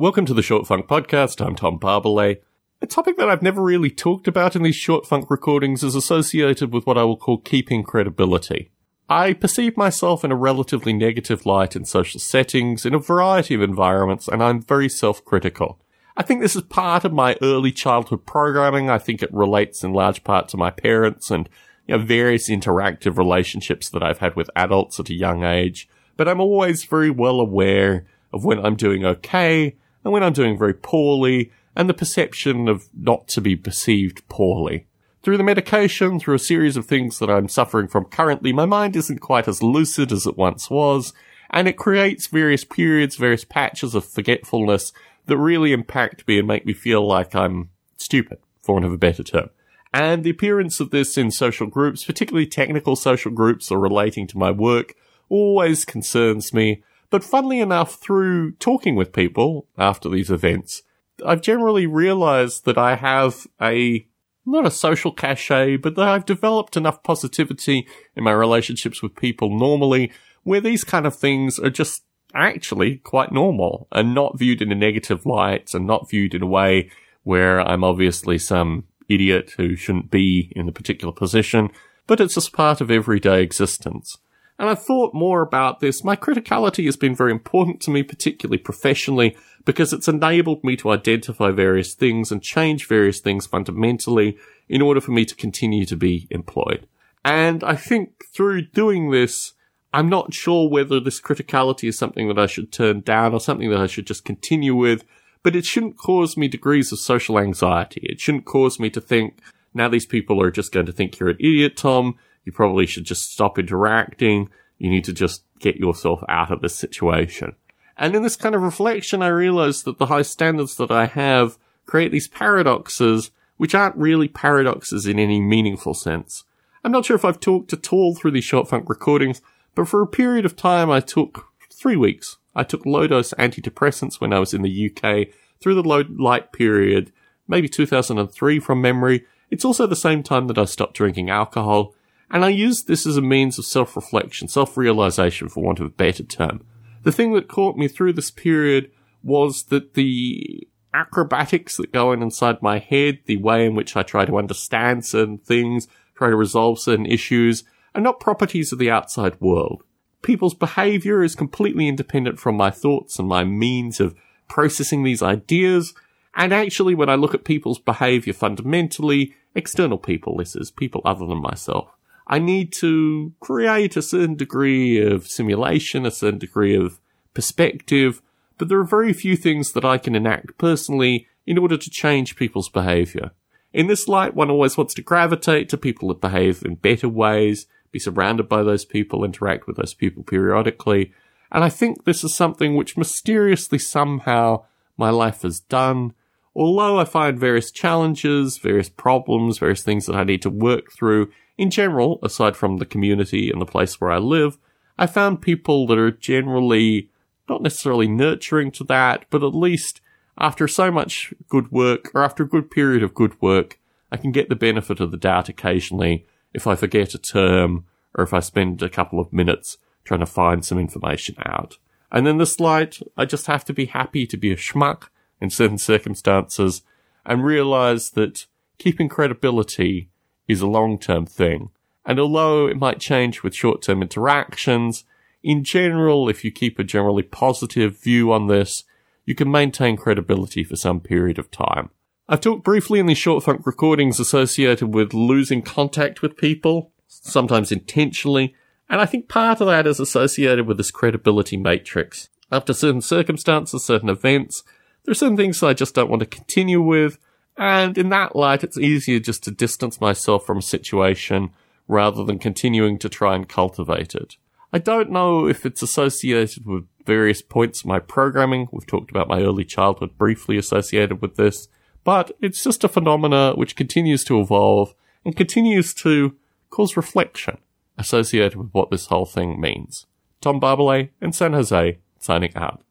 Welcome to the Short Funk Podcast. I'm Tom Barbalet. A topic that I've never really talked about in these Short Funk recordings is associated with what I will call keeping credibility. I perceive myself in a relatively negative light in social settings, in a variety of environments, and I'm very self-critical. I think this is part of my early childhood programming. I think it relates in large part to my parents and you know, various interactive relationships that I've had with adults at a young age. But I'm always very well aware of when I'm doing okay and when I'm doing very poorly, and the perception of not to be perceived poorly. Through the medication, through a series of things that I'm suffering from currently, my mind isn't quite as lucid as it once was, and it creates various periods, various patches of forgetfulness that really impact me and make me feel like I'm stupid, for want of a better term. And the appearance of this in social groups, particularly technical social groups or relating to my work, always concerns me but funnily enough, through talking with people after these events, I've generally realized that I have a, not a social cachet, but that I've developed enough positivity in my relationships with people normally where these kind of things are just actually quite normal and not viewed in a negative light and not viewed in a way where I'm obviously some idiot who shouldn't be in a particular position, but it's just part of everyday existence. And I've thought more about this. My criticality has been very important to me, particularly professionally, because it's enabled me to identify various things and change various things fundamentally in order for me to continue to be employed. And I think through doing this, I'm not sure whether this criticality is something that I should turn down or something that I should just continue with, but it shouldn't cause me degrees of social anxiety. It shouldn't cause me to think, now these people are just going to think you're an idiot, Tom. You probably should just stop interacting. You need to just get yourself out of this situation. And in this kind of reflection, I realized that the high standards that I have create these paradoxes, which aren't really paradoxes in any meaningful sense. I'm not sure if I've talked at all through these short funk recordings, but for a period of time I took three weeks. I took low dose antidepressants when I was in the UK through the low light period, maybe 2003 from memory. It's also the same time that I stopped drinking alcohol, and I used this as a means of self-reflection, self-realization for want of a better term. The thing that caught me through this period was that the acrobatics that go on inside my head, the way in which I try to understand certain things, try to resolve certain issues, are not properties of the outside world. People's behavior is completely independent from my thoughts and my means of processing these ideas. And actually, when I look at people's behavior fundamentally, external people, this is people other than myself, I need to create a certain degree of simulation, a certain degree of perspective, but there are very few things that I can enact personally in order to change people's behavior. In this light, one always wants to gravitate to people that behave in better ways, be surrounded by those people, interact with those people periodically, and I think this is something which mysteriously somehow my life has done. Although I find various challenges, various problems, various things that I need to work through in general, aside from the community and the place where I live, I found people that are generally not necessarily nurturing to that, but at least after so much good work or after a good period of good work, I can get the benefit of the doubt occasionally if I forget a term or if I spend a couple of minutes trying to find some information out. And in this light, I just have to be happy to be a schmuck in certain circumstances and realize that keeping credibility is a long-term thing. And although it might change with short-term interactions, in general, if you keep a generally positive view on this, you can maintain credibility for some period of time. I've talked briefly in these short funk recordings associated with losing contact with people, sometimes intentionally, and I think part of that is associated with this credibility matrix. After certain circumstances, certain events, there are certain things I just don't want to continue with, and in that light, it's easier just to distance myself from a situation rather than continuing to try and cultivate it. I don't know if it's associated with various points of my programming. We've talked about my early childhood briefly associated with this, but it's just a phenomena which continues to evolve and continues to cause reflection associated with what this whole thing means. Tom Barbalet in San Jose, signing out.